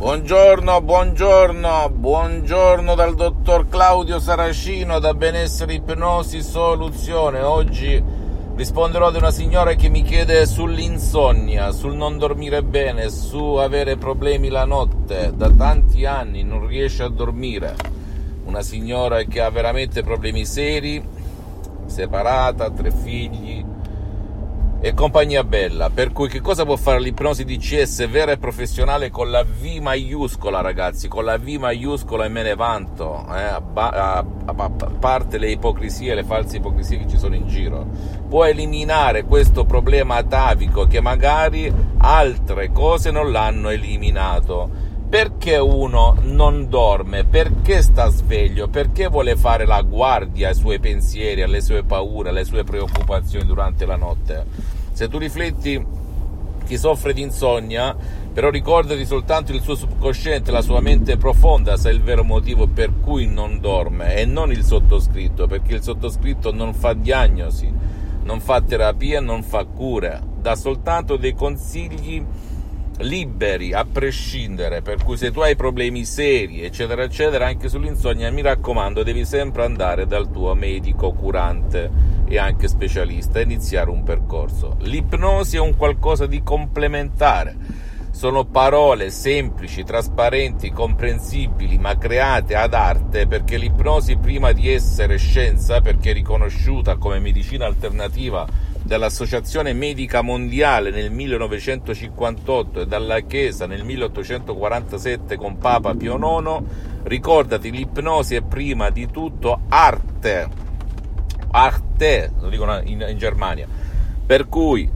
Buongiorno, buongiorno, buongiorno dal dottor Claudio Saracino da Benessere Ipnosi Soluzione. Oggi risponderò ad una signora che mi chiede sull'insonnia, sul non dormire bene, su avere problemi la notte. Da tanti anni non riesce a dormire. Una signora che ha veramente problemi seri, separata, tre figli, e compagnia bella. Per cui che cosa può fare l'ipnosi DCS vera e professionale con la V maiuscola, ragazzi? Con la V maiuscola e me ne vanto, eh? a, a, a, parte le ipocrisie, le false ipocrisie che ci sono in giro. Può eliminare questo problema atavico che magari altre cose non l'hanno eliminato. Perché uno non dorme? Perché sta sveglio? Perché vuole fare la guardia ai suoi pensieri, alle sue paure, alle sue preoccupazioni durante la notte? Se tu rifletti chi soffre di insonnia, però ricordati soltanto il suo subconsciente, la sua mente profonda, sa il vero motivo per cui non dorme e non il sottoscritto, perché il sottoscritto non fa diagnosi, non fa terapia, non fa cure, dà soltanto dei consigli liberi a prescindere, per cui se tu hai problemi seri, eccetera, eccetera, anche sull'insonnia, mi raccomando, devi sempre andare dal tuo medico curante e anche specialista e iniziare un percorso. L'ipnosi è un qualcosa di complementare. Sono parole semplici, trasparenti, comprensibili, ma create ad arte perché l'ipnosi prima di essere scienza, perché riconosciuta come medicina alternativa dall'Associazione Medica Mondiale nel 1958 e dalla Chiesa nel 1847 con Papa Pio IX, ricordati l'ipnosi è prima di tutto arte, arte, lo dicono in, in Germania, per cui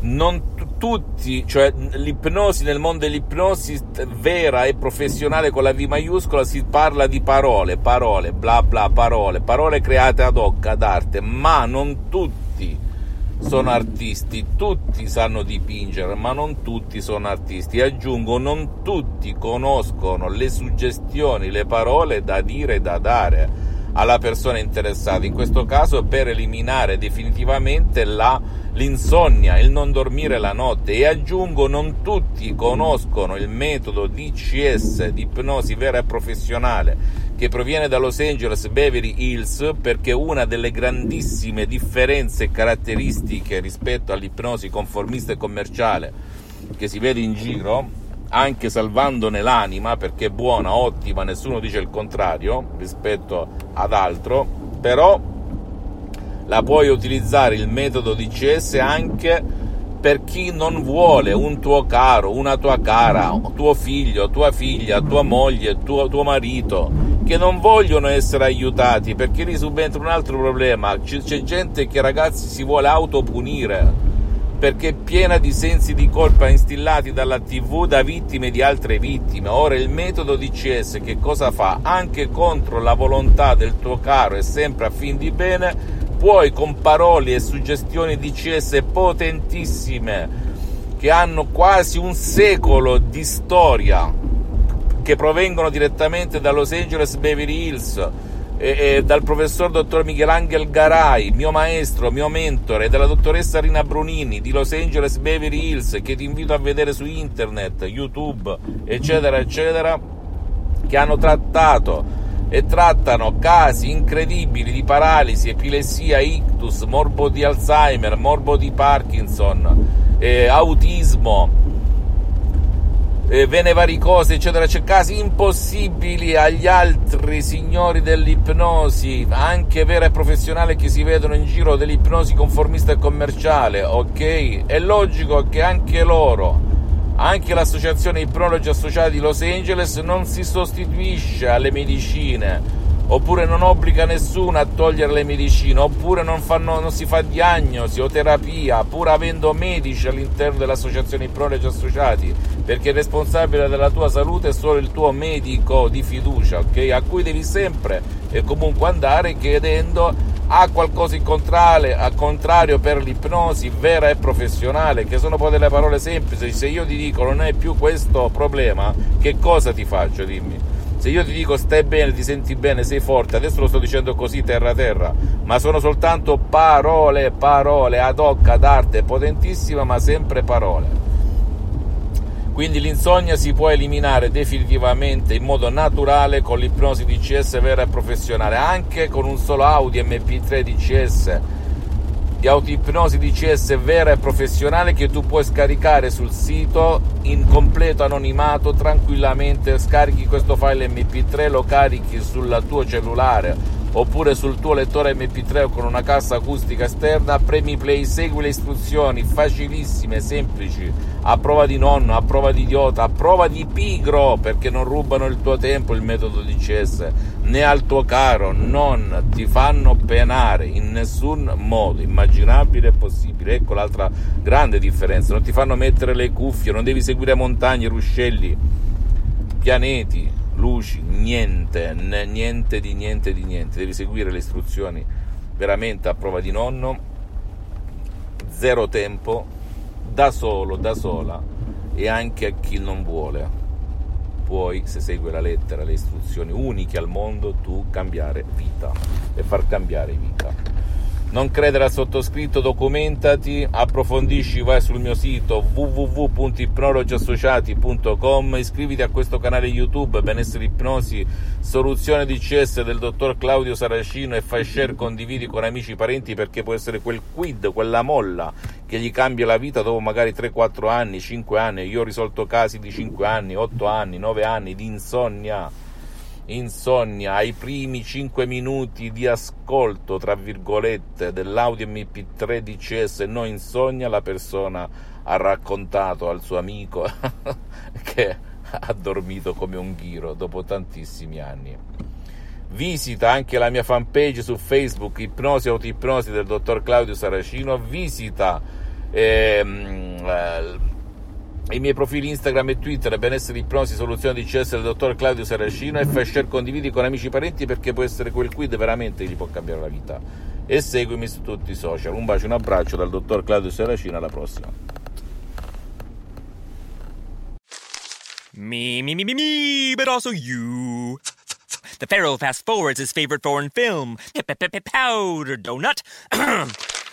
non tutti, cioè l'ipnosi nel mondo dell'ipnosi vera e professionale con la V maiuscola si parla di parole, parole, bla bla, parole, parole create ad hoc, ad arte, ma non tutti sono artisti, tutti sanno dipingere, ma non tutti sono artisti. Aggiungo, non tutti conoscono le suggestioni, le parole da dire e da dare alla persona interessata, in questo caso per eliminare definitivamente la, l'insonnia, il non dormire la notte. E aggiungo non tutti conoscono il metodo DCS di ipnosi vera e professionale che proviene da Los Angeles Beverly Hills perché una delle grandissime differenze caratteristiche rispetto all'ipnosi conformista e commerciale che si vede in giro, anche salvandone l'anima perché è buona, ottima, nessuno dice il contrario rispetto ad altro, però la puoi utilizzare il metodo DCS anche per chi non vuole un tuo caro, una tua cara, tuo figlio, tua figlia, tua moglie, tuo, tuo marito che non vogliono essere aiutati perché lì subentra un altro problema. C'è gente che ragazzi si vuole autopunire perché piena di sensi di colpa instillati dalla TV da vittime di altre vittime. Ora il metodo DCS che cosa fa? Anche contro la volontà del tuo caro e sempre a fin di bene, puoi con parole e suggestioni DCS potentissime che hanno quasi un secolo di storia che provengono direttamente da Los Angeles Beverly Hills, e, e dal professor dottor Michelangelo Garai, mio maestro, mio mentore, e dalla dottoressa Rina Brunini di Los Angeles Beverly Hills, che ti invito a vedere su internet, YouTube, eccetera, eccetera, che hanno trattato e trattano casi incredibili di paralisi, epilessia, ictus, morbo di Alzheimer, morbo di Parkinson, eh, autismo, eh, vene varicose, eccetera, c'è casi impossibili agli altri signori dell'ipnosi, anche vera e professionale che si vedono in giro dell'ipnosi conformista e commerciale, ok? È logico che anche loro, anche l'associazione Ipnologi Associati di Los Angeles non si sostituisce alle medicine oppure non obbliga nessuno a togliere le medicine, oppure non, fanno, non si fa diagnosi o terapia, pur avendo medici all'interno delle associazioni Prologi associati, perché il responsabile della tua salute è solo il tuo medico di fiducia, ok? A cui devi sempre e comunque andare chiedendo ha qualcosa in contrario, a contrario per l'ipnosi vera e professionale, che sono poi delle parole semplici. Se io ti dico non hai più questo problema, che cosa ti faccio? Dimmi. Se io ti dico stai bene, ti senti bene, sei forte, adesso lo sto dicendo così terra terra, ma sono soltanto parole, parole ad hoc, ad arte, potentissima, ma sempre parole. Quindi l'insonnia si può eliminare definitivamente in modo naturale con l'ipnosi DCS vera e professionale, anche con un solo Audi MP3 DCS di autoipnosi DCS vera e professionale che tu puoi scaricare sul sito in completo anonimato tranquillamente scarichi questo file mp3 lo carichi sul tuo cellulare oppure sul tuo lettore mp3 o con una cassa acustica esterna premi play segui le istruzioni facilissime semplici. A prova di nonno a prova di idiota a prova di pigro perché non rubano il tuo tempo il metodo DCS né al tuo caro non ti fanno penare in nessun modo immaginabile e possibile ecco l'altra grande differenza non ti fanno mettere le cuffie non devi seguire montagne ruscelli pianeti luci, niente, niente di niente di niente, devi seguire le istruzioni veramente a prova di nonno, zero tempo, da solo, da sola e anche a chi non vuole. Puoi, se segui la lettera, le istruzioni uniche al mondo, tu cambiare vita e far cambiare vita. Non credere al sottoscritto, documentati, approfondisci, vai sul mio sito www.ipnologiassociati.com, iscriviti a questo canale YouTube Benessere Ipnosi, soluzione DCS del dottor Claudio Saracino e fai share, condividi con amici e parenti perché può essere quel quid, quella molla che gli cambia la vita dopo magari 3-4 anni, 5 anni. Io ho risolto casi di 5 anni, 8 anni, 9 anni di insonnia insonnia ai primi 5 minuti di ascolto, tra virgolette, dell'audio MP3 DCS no insonnia, la persona ha raccontato al suo amico che ha dormito come un ghiro dopo tantissimi anni. Visita anche la mia fanpage su Facebook, Ipnosi Autoipnosi del dottor Claudio Saracino, visita ehm, eh, i miei profili Instagram e Twitter, benessere ipnosi, soluzione di CS del dottor Claudio Saracino e fai share, condividi con amici e parenti perché può essere quel quid veramente che gli può cambiare la vita. E seguimi su tutti i social. Un bacio, un abbraccio dal dottor Claudio Saracino, alla prossima. Me, me, me, me, me, but also you. The Pharaoh fast forwards his favorite foreign film, Powder Donut.